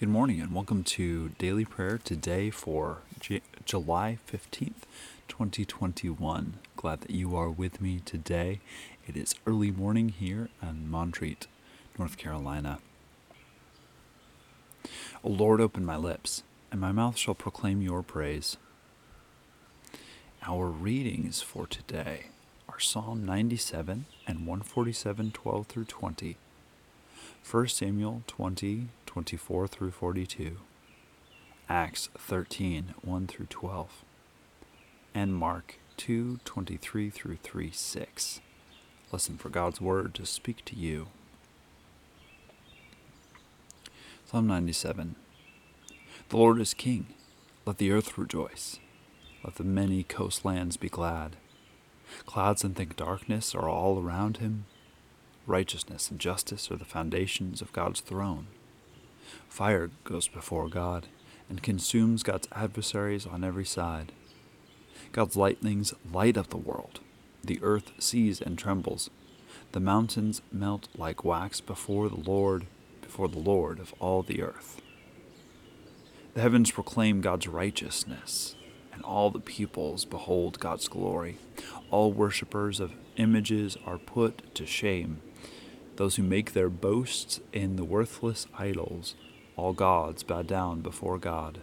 Good morning and welcome to Daily Prayer today for J- July 15th, 2021. Glad that you are with me today. It is early morning here in Montreat, North Carolina. O Lord, open my lips, and my mouth shall proclaim your praise. Our readings for today are Psalm 97 and 147, 12 through 20. 1 Samuel 20, 24 through 42, Acts 13, 1 through 12, and Mark 2, 23 through 3, 6. Listen for God's word to speak to you. Psalm 97 The Lord is king. Let the earth rejoice. Let the many coastlands be glad. Clouds and thick darkness are all around him. Righteousness and justice are the foundations of God's throne. Fire goes before God and consumes God's adversaries on every side. God's lightnings light up the world. The earth sees and trembles. The mountains melt like wax before the Lord, before the Lord of all the earth. The heavens proclaim God's righteousness, and all the peoples behold God's glory. All worshippers of images are put to shame those who make their boasts in the worthless idols, all gods bow down before God.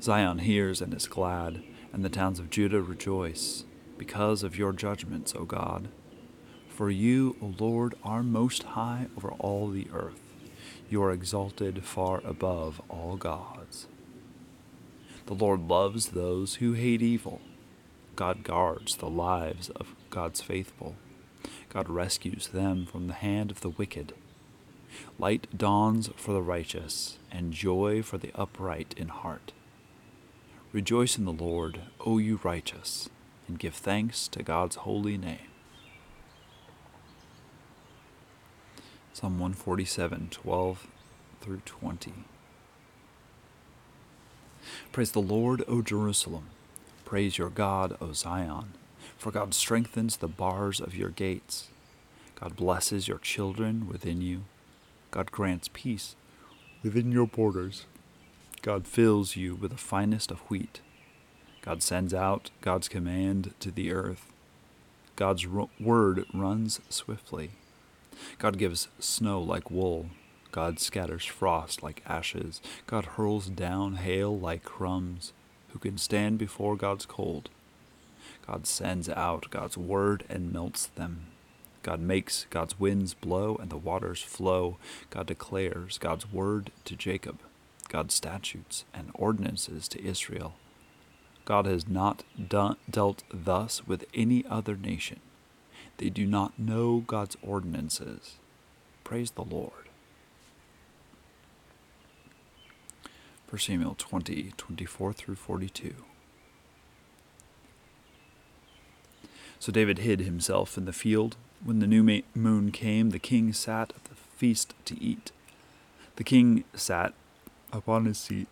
Zion hears and is glad, and the towns of Judah rejoice, because of your judgments, O God. For you, O Lord, are most high over all the earth. You are exalted far above all gods. The Lord loves those who hate evil. God guards the lives of God's faithful. God rescues them from the hand of the wicked. Light dawns for the righteous, and joy for the upright in heart. Rejoice in the Lord, O you righteous, and give thanks to God's holy name. Psalm 147, 12 through 20. Praise the Lord, O Jerusalem. Praise your God, O Zion. For God strengthens the bars of your gates. God blesses your children within you. God grants peace within your borders. God fills you with the finest of wheat. God sends out God's command to the earth. God's word runs swiftly. God gives snow like wool. God scatters frost like ashes. God hurls down hail like crumbs. Who can stand before God's cold? God sends out God's word and melts them. God makes God's winds blow and the waters flow. God declares God's word to Jacob, God's statutes and ordinances to Israel. God has not done, dealt thus with any other nation. They do not know God's ordinances. Praise the Lord. 1 Samuel 20, 24 through 42. So David hid himself in the field. When the new moon came, the king sat at the feast to eat. The king sat upon his seat,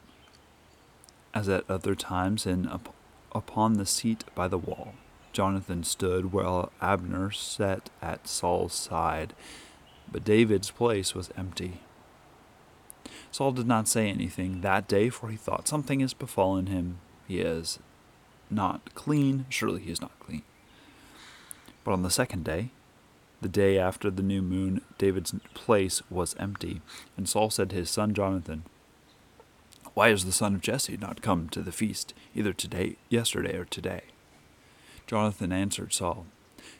as at other times, and up, upon the seat by the wall. Jonathan stood while Abner sat at Saul's side, but David's place was empty. Saul did not say anything that day, for he thought, Something has befallen him. He is not clean. Surely he is not clean. But on the second day, the day after the new moon, David's place was empty. And Saul said to his son Jonathan, Why has the son of Jesse not come to the feast, either today, yesterday, or today? Jonathan answered Saul,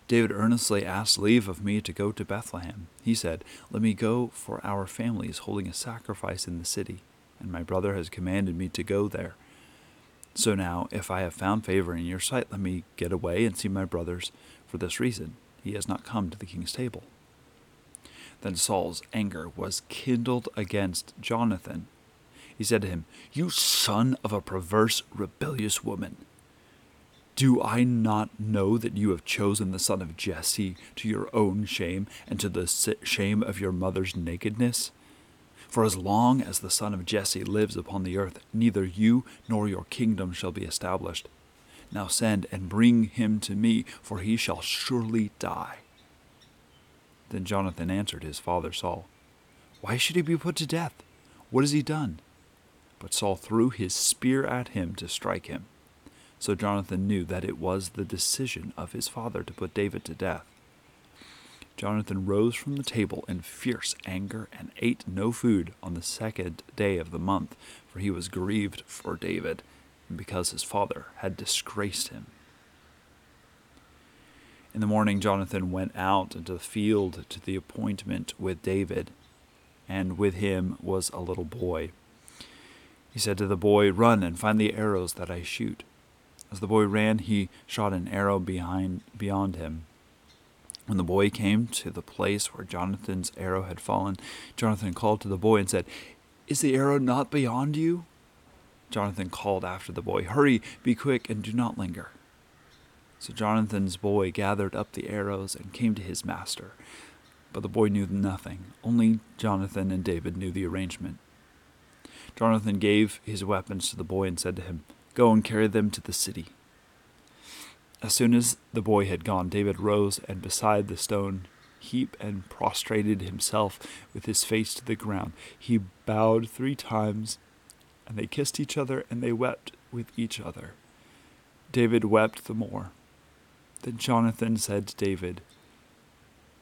David earnestly asked leave of me to go to Bethlehem. He said, Let me go, for our family is holding a sacrifice in the city, and my brother has commanded me to go there. So now, if I have found favor in your sight, let me get away and see my brothers for this reason, he has not come to the king's table. Then Saul's anger was kindled against Jonathan. He said to him, You son of a perverse, rebellious woman! Do I not know that you have chosen the son of Jesse to your own shame and to the shame of your mother's nakedness? For as long as the son of Jesse lives upon the earth, neither you nor your kingdom shall be established. Now send and bring him to me, for he shall surely die. Then Jonathan answered his father Saul, Why should he be put to death? What has he done? But Saul threw his spear at him to strike him. So Jonathan knew that it was the decision of his father to put David to death. Jonathan rose from the table in fierce anger and ate no food on the second day of the month, for he was grieved for David, because his father had disgraced him. In the morning, Jonathan went out into the field to the appointment with David, and with him was a little boy. He said to the boy, Run and find the arrows that I shoot. As the boy ran, he shot an arrow behind, beyond him. When the boy came to the place where Jonathan's arrow had fallen, Jonathan called to the boy and said, Is the arrow not beyond you? Jonathan called after the boy, Hurry, be quick, and do not linger. So Jonathan's boy gathered up the arrows and came to his master. But the boy knew nothing. Only Jonathan and David knew the arrangement. Jonathan gave his weapons to the boy and said to him, Go and carry them to the city. As soon as the boy had gone, David rose and beside the stone heap and prostrated himself with his face to the ground. He bowed three times, and they kissed each other, and they wept with each other. David wept the more. Then Jonathan said to David,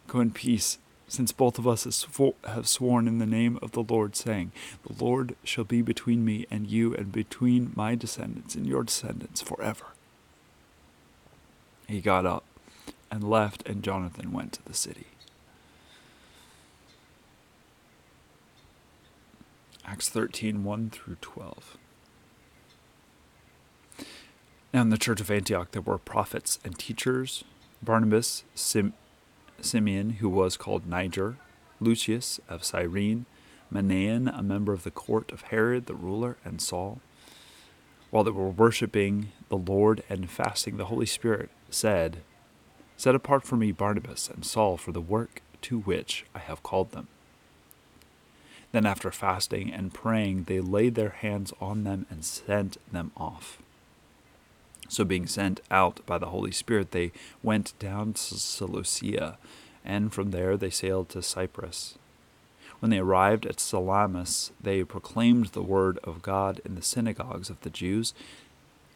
Go in peace, since both of us have sworn in the name of the Lord, saying, The Lord shall be between me and you, and between my descendants and your descendants forever. He got up and left, and Jonathan went to the city. Acts 13 1 through 12. Now, in the church of Antioch, there were prophets and teachers Barnabas, Sim- Simeon, who was called Niger, Lucius of Cyrene, Manaen, a member of the court of Herod the ruler, and Saul. While they were worshiping the Lord and fasting, the Holy Spirit said, Set apart for me Barnabas and Saul for the work to which I have called them. Then, after fasting and praying, they laid their hands on them and sent them off. So, being sent out by the Holy Spirit, they went down to Seleucia, and from there they sailed to Cyprus. When they arrived at Salamis, they proclaimed the word of God in the synagogues of the Jews,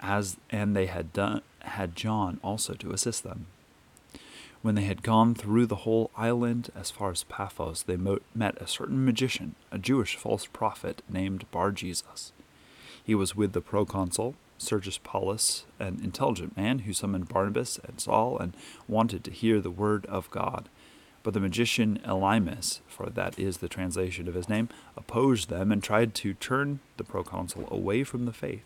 as and they had done had John also to assist them. When they had gone through the whole island as far as Paphos, they met a certain magician, a Jewish false prophet named Bar Jesus. He was with the proconsul, Sergius Paulus, an intelligent man who summoned Barnabas and Saul and wanted to hear the word of God. But the magician Elymas, for that is the translation of his name, opposed them and tried to turn the proconsul away from the faith.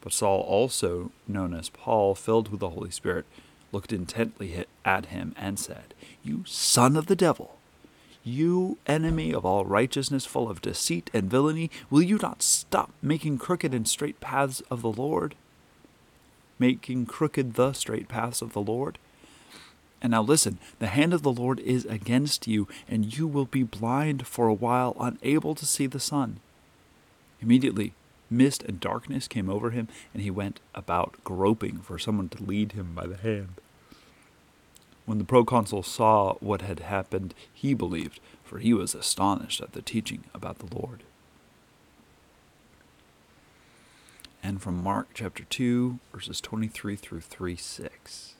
But Saul, also known as Paul, filled with the Holy Spirit, looked intently at him and said, You son of the devil! You enemy of all righteousness, full of deceit and villainy, will you not stop making crooked and straight paths of the Lord? Making crooked the straight paths of the Lord? And now listen, the hand of the Lord is against you, and you will be blind for a while, unable to see the sun. Immediately, Mist and darkness came over him, and he went about groping for someone to lead him by the hand. When the proconsul saw what had happened, he believed, for he was astonished at the teaching about the Lord. And from Mark chapter 2, verses 23 through 3 6.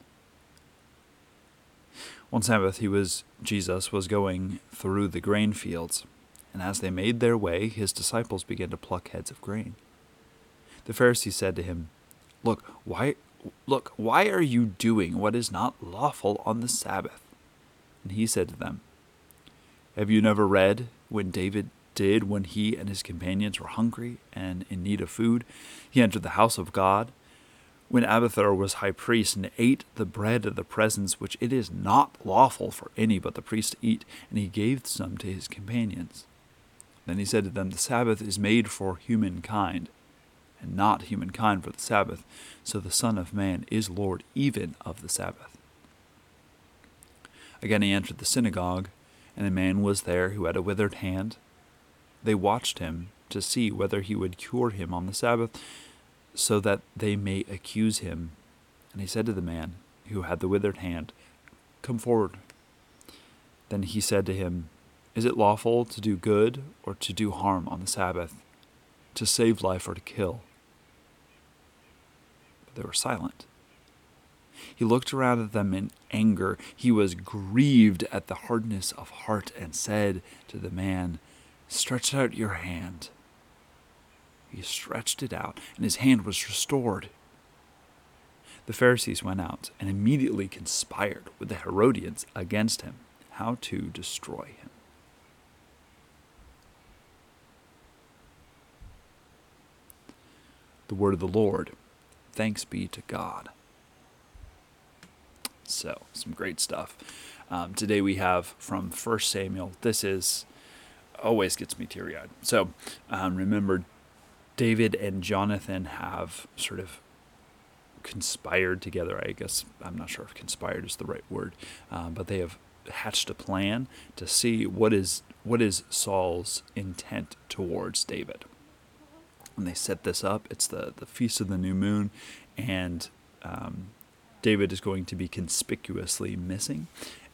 One Sabbath, he was Jesus was going through the grain fields and as they made their way, his disciples began to pluck heads of grain. The Pharisees said to him, Look, why look, why are you doing what is not lawful on the Sabbath? And he said to them, Have you never read when David did when he and his companions were hungry and in need of food? He entered the house of God when Abiathar was high priest and ate the bread of the presence which it is not lawful for any but the priest to eat, and he gave some to his companions. Then he said to them, The Sabbath is made for humankind, and not humankind for the Sabbath. So the Son of Man is Lord even of the Sabbath. Again he entered the synagogue, and a man was there who had a withered hand. They watched him to see whether he would cure him on the Sabbath, so that they may accuse him. And he said to the man who had the withered hand, Come forward. Then he said to him, Is it lawful to do good or to do harm on the Sabbath, to save life or to kill? But they were silent. He looked around at them in anger. He was grieved at the hardness of heart and said to the man, Stretch out your hand. He stretched it out, and his hand was restored. The Pharisees went out and immediately conspired with the Herodians against him, how to destroy him. The word of the Lord. Thanks be to God. So, some great stuff. Um, today we have from 1 Samuel. This is always gets me teary eyed. So, um, remember, David and Jonathan have sort of conspired together. I guess I'm not sure if conspired is the right word, um, but they have hatched a plan to see what is what is Saul's intent towards David. And they set this up. It's the the feast of the new moon, and um, David is going to be conspicuously missing.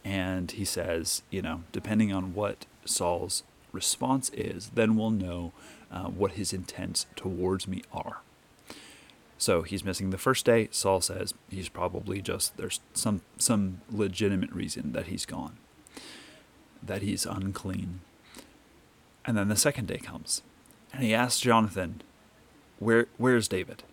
And he says, you know, depending on what Saul's response is, then we'll know uh, what his intents towards me are. So he's missing the first day. Saul says he's probably just there's some some legitimate reason that he's gone, that he's unclean. And then the second day comes, and he asks Jonathan, "Where where's David?"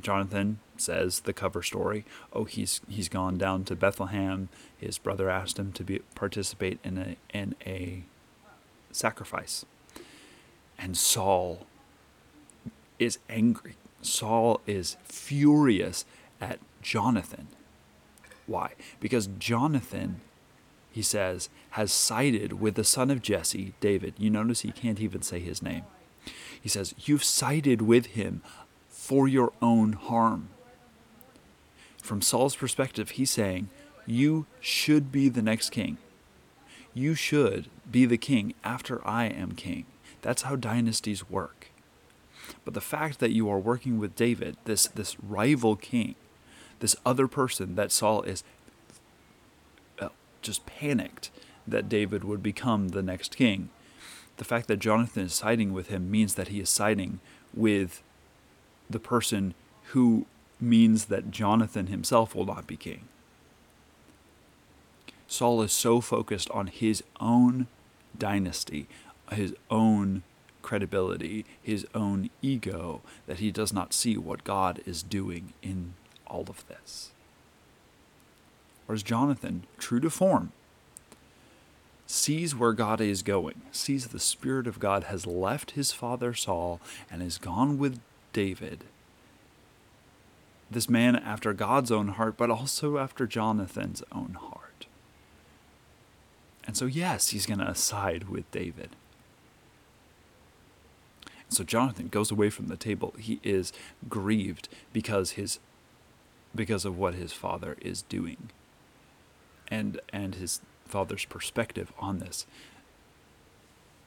Jonathan says the cover story. Oh, he's he's gone down to Bethlehem. His brother asked him to be participate in a in a sacrifice. And Saul is angry. Saul is furious at Jonathan. Why? Because Jonathan, he says, has sided with the son of Jesse, David. You notice he can't even say his name. He says, You've sided with him for your own harm. From Saul's perspective, he's saying, You should be the next king. You should be the king after I am king. That's how dynasties work. But the fact that you are working with David, this, this rival king, this other person that Saul is uh, just panicked that David would become the next king, the fact that Jonathan is siding with him means that he is siding with the person who means that Jonathan himself will not be king. Saul is so focused on his own dynasty, his own credibility, his own ego, that he does not see what God is doing in all of this. Whereas Jonathan, true to form, sees where God is going, sees the Spirit of God has left his father Saul and is gone with David. This man after God's own heart, but also after Jonathan's own heart. And so, yes, he's going to side with David. So Jonathan goes away from the table. He is grieved because his because of what his father is doing. And and his father's perspective on this.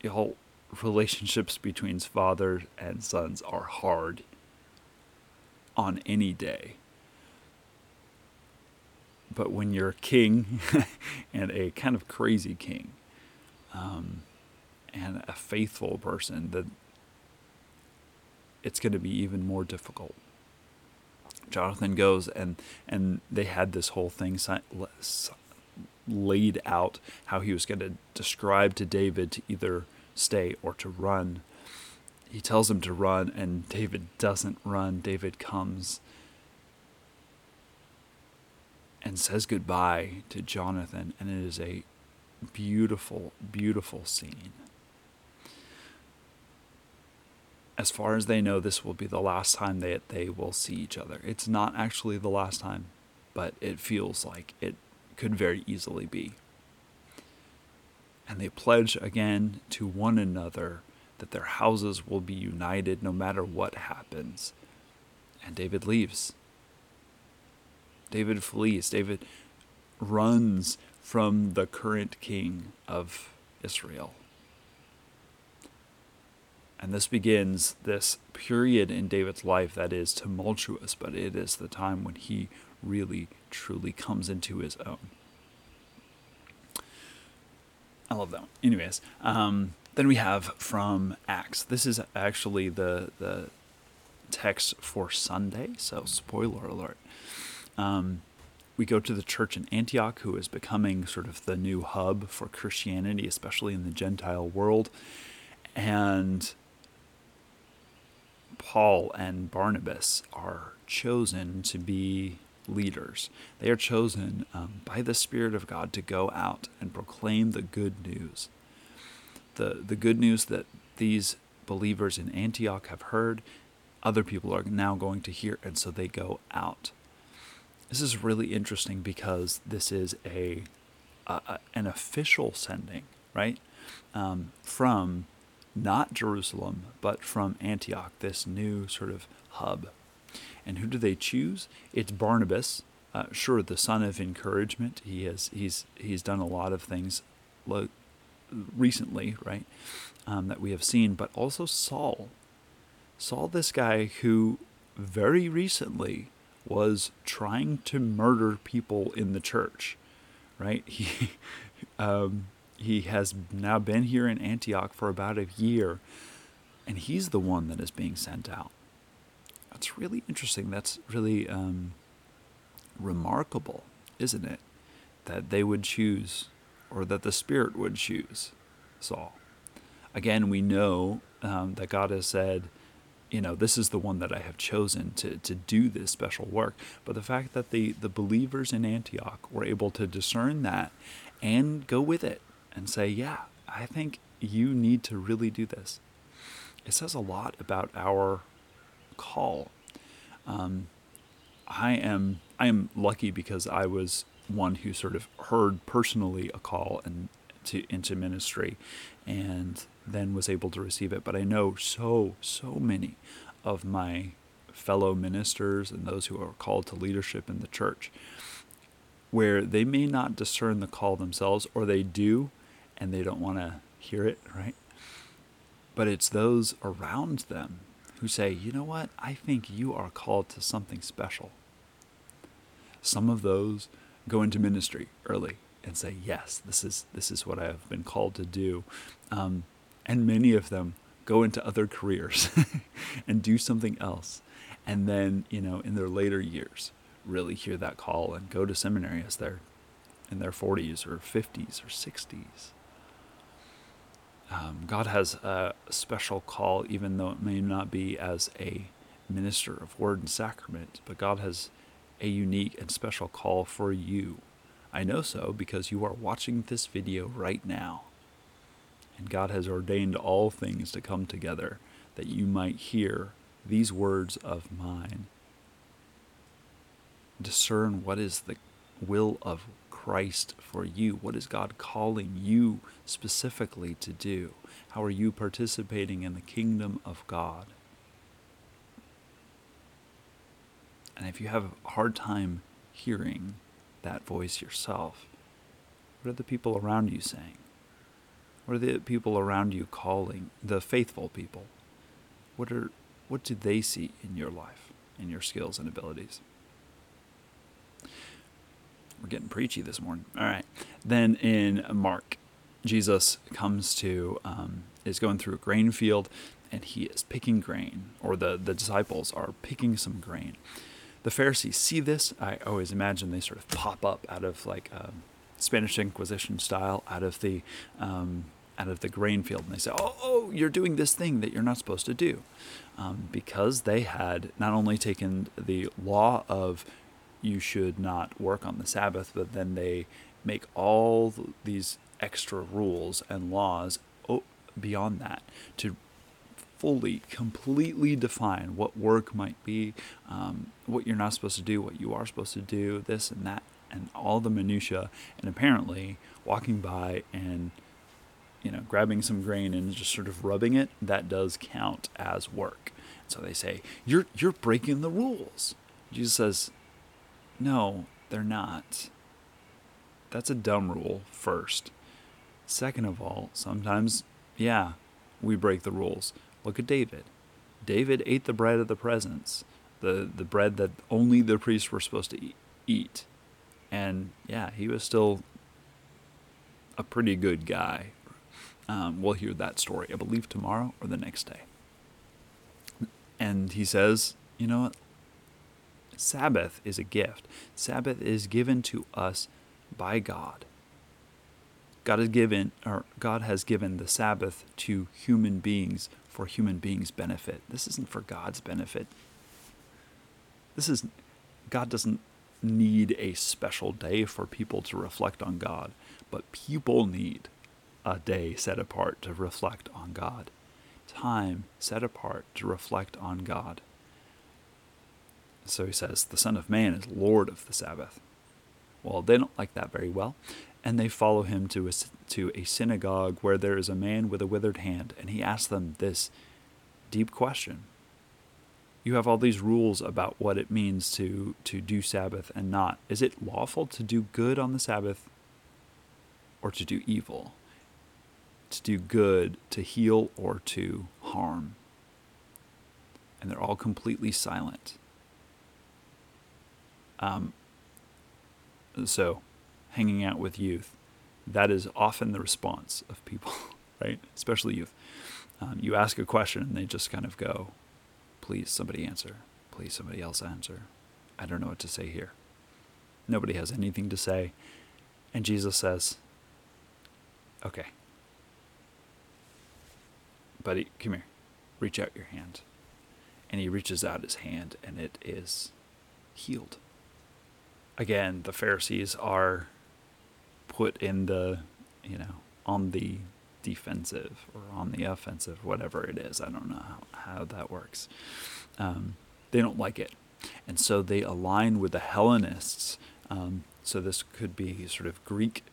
Y'all relationships between fathers and sons are hard on any day. But when you're a king and a kind of crazy king um, and a faithful person, that it's going to be even more difficult. Jonathan goes and and they had this whole thing laid out how he was going to describe to David to either stay or to run. He tells him to run, and David doesn't run. David comes and says goodbye to Jonathan, and it is a beautiful, beautiful scene. As far as they know, this will be the last time that they will see each other. It's not actually the last time, but it feels like it could very easily be and they pledge again to one another that their houses will be united no matter what happens. And David leaves. David flees. David runs from the current king of Israel. And this begins this period in David's life that is tumultuous, but it is the time when he really, truly comes into his own. I love that one. Anyways, um, then we have from Acts. This is actually the the text for Sunday, so spoiler alert. Um, we go to the church in Antioch, who is becoming sort of the new hub for Christianity, especially in the Gentile world. And Paul and Barnabas are chosen to be leaders. They are chosen um, by the Spirit of God to go out and proclaim the good news. The, the good news that these believers in Antioch have heard, other people are now going to hear, and so they go out. This is really interesting because this is a, a an official sending, right? Um, from not Jerusalem, but from Antioch, this new sort of hub. And who do they choose? It's Barnabas, uh, sure, the son of encouragement. He has he's he's done a lot of things lo- recently, right? Um, that we have seen, but also Saul. Saul, this guy who very recently was trying to murder people in the church, right? He um, he has now been here in Antioch for about a year, and he's the one that is being sent out. That's really interesting. That's really um, remarkable, isn't it? That they would choose, or that the Spirit would choose Saul. Again, we know um, that God has said, you know, this is the one that I have chosen to, to do this special work. But the fact that the, the believers in Antioch were able to discern that and go with it and say, yeah, I think you need to really do this. It says a lot about our call. Um, I am I am lucky because I was one who sort of heard personally a call and to into ministry, and then was able to receive it. But I know so so many of my fellow ministers and those who are called to leadership in the church where they may not discern the call themselves or they do and they don't want to hear it, right? But it's those around them who say, you know what, I think you are called to something special. Some of those go into ministry early and say, yes, this is, this is what I have been called to do. Um, and many of them go into other careers and do something else. And then, you know, in their later years, really hear that call and go to seminary as they're in their 40s or 50s or 60s. Um, God has a special call, even though it may not be as a minister of word and sacrament, but God has a unique and special call for you. I know so because you are watching this video right now. And God has ordained all things to come together that you might hear these words of mine. Discern what is the will of Christ for you? What is God calling you specifically to do? How are you participating in the kingdom of God? And if you have a hard time hearing that voice yourself, what are the people around you saying? What are the people around you calling the faithful people? What are what do they see in your life, in your skills and abilities? We're getting preachy this morning. All right. Then in Mark, Jesus comes to, um, is going through a grain field and he is picking grain, or the, the disciples are picking some grain. The Pharisees see this. I always imagine they sort of pop up out of like um, Spanish Inquisition style, out of the um, out of the grain field, and they say, "Oh, oh, you're doing this thing that you're not supposed to do," um, because they had not only taken the law of you should not work on the Sabbath, but then they make all these extra rules and laws beyond that to fully, completely define what work might be, um, what you're not supposed to do, what you are supposed to do, this and that, and all the minutia. And apparently, walking by and you know grabbing some grain and just sort of rubbing it that does count as work. So they say you're you're breaking the rules. Jesus says, no, they're not. That's a dumb rule, first. Second of all, sometimes, yeah, we break the rules. Look at David. David ate the bread of the presence, the, the bread that only the priests were supposed to eat. And yeah, he was still a pretty good guy. Um, we'll hear that story, I believe, tomorrow or the next day. And he says, you know what? Sabbath is a gift. Sabbath is given to us by God. God has given or God has given the Sabbath to human beings for human beings' benefit. This isn't for God's benefit. This is God doesn't need a special day for people to reflect on God, but people need a day set apart to reflect on God. Time set apart to reflect on God. So he says, The Son of Man is Lord of the Sabbath. Well, they don't like that very well, and they follow him to a, to a synagogue where there is a man with a withered hand, and he asks them this deep question. You have all these rules about what it means to, to do Sabbath and not. Is it lawful to do good on the Sabbath or to do evil? To do good, to heal, or to harm? And they're all completely silent. Um, so, hanging out with youth, that is often the response of people, right? Especially youth. Um, you ask a question and they just kind of go, please somebody answer. Please somebody else answer. I don't know what to say here. Nobody has anything to say. And Jesus says, okay. Buddy, come here. Reach out your hand. And he reaches out his hand and it is healed again, the Pharisees are put in the, you know, on the defensive or on the offensive, whatever it is. I don't know how, how that works. Um, they don't like it. And so they align with the Hellenists. Um, so this could be sort of Greek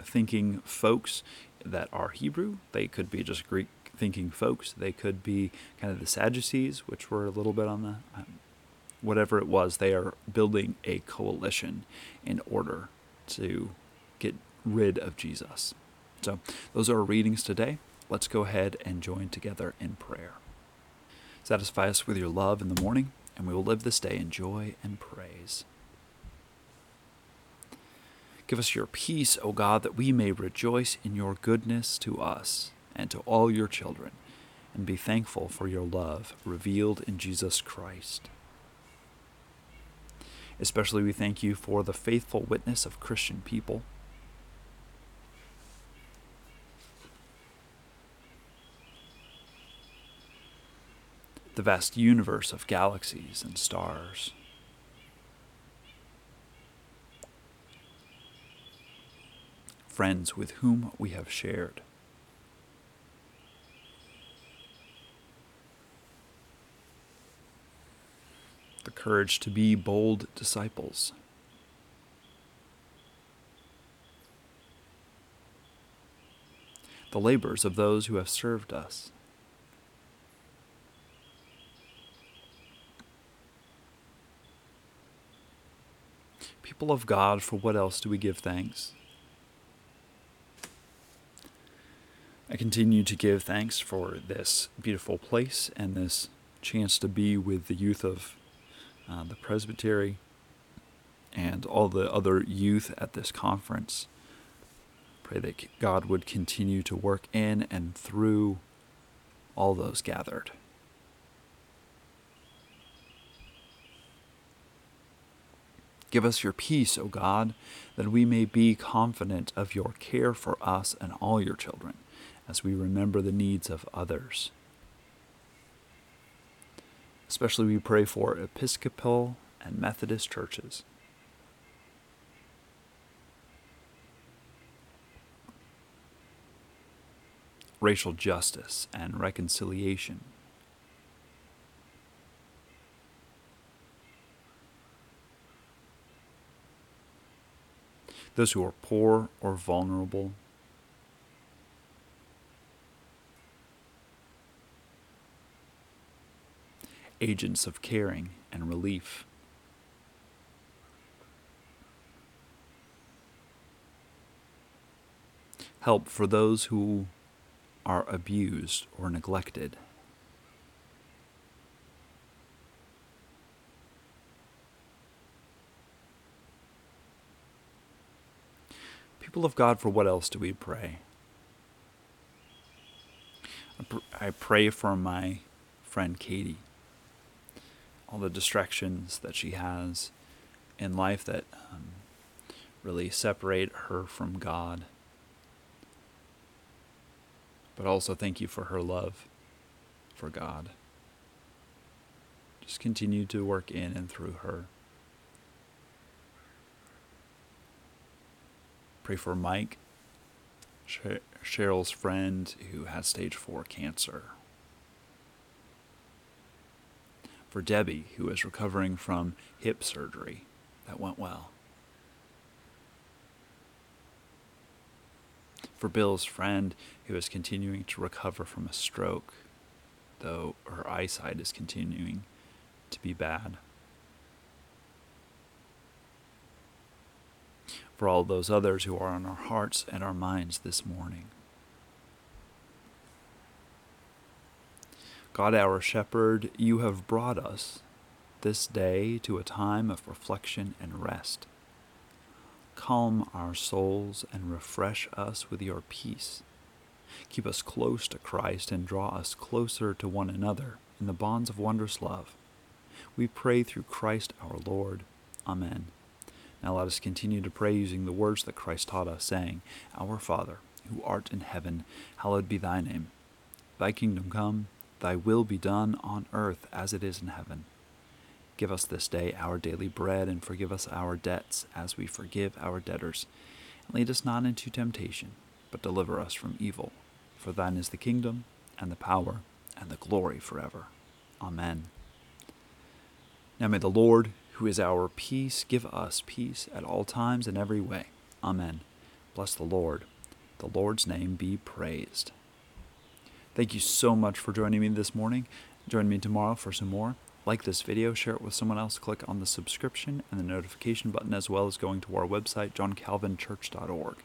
thinking folks that are Hebrew. They could be just Greek thinking folks. They could be kind of the Sadducees, which were a little bit on the whatever it was, they are building a coalition in order to get rid of Jesus. So, those are our readings today. Let's go ahead and join together in prayer. Satisfy us with your love in the morning, and we will live this day in joy and praise. Give us your peace, O God, that we may rejoice in your goodness to us and to all your children, and be thankful for your love revealed in Jesus Christ. Especially, we thank you for the faithful witness of Christian people. The vast universe of galaxies and stars. Friends with whom we have shared. Courage to be bold disciples. The labors of those who have served us. People of God, for what else do we give thanks? I continue to give thanks for this beautiful place and this chance to be with the youth of uh, the presbytery, and all the other youth at this conference. Pray that God would continue to work in and through all those gathered. Give us your peace, O God, that we may be confident of your care for us and all your children, as we remember the needs of others. Especially, we pray for Episcopal and Methodist churches. Racial justice and reconciliation. Those who are poor or vulnerable agents of caring and relief. Help for those who are abused or neglected. People of God, for what else do we pray? I pray for my friend Katie. All the distractions that she has in life that um, really separate her from God. But also thank you for her love for God. Just continue to work in and through her. Pray for Mike, Cheryl's friend who has stage 4 cancer. For Debbie, who is recovering from hip surgery that went well. For Bill's friend, who is continuing to recover from a stroke, though her eyesight is continuing to be bad. For all those others who are on our hearts and our minds this morning. God, our shepherd, you have brought us this day to a time of reflection and rest. Calm our souls and refresh us with your peace. Keep us close to Christ and draw us closer to one another in the bonds of wondrous love. We pray through Christ our Lord. Amen. Now let us continue to pray using the words that Christ taught us, saying, Our Father, who art in heaven, hallowed be thy name. Thy kingdom come, thy will be done on earth as it is in heaven. Give us this day our daily bread, and forgive us our debts as we forgive our debtors. And lead us not into temptation, but deliver us from evil. For thine is the kingdom, and the power, and the glory forever. Amen. Now may the Lord, who is our peace, give us peace at all times and every way. Amen. Bless the Lord. The Lord's name be praised. Thank you so much for joining me this morning. Join me tomorrow for some more. Like this video, share it with someone else, click on the subscription and the notification button, as well as going to our website, johncalvinchurch.org.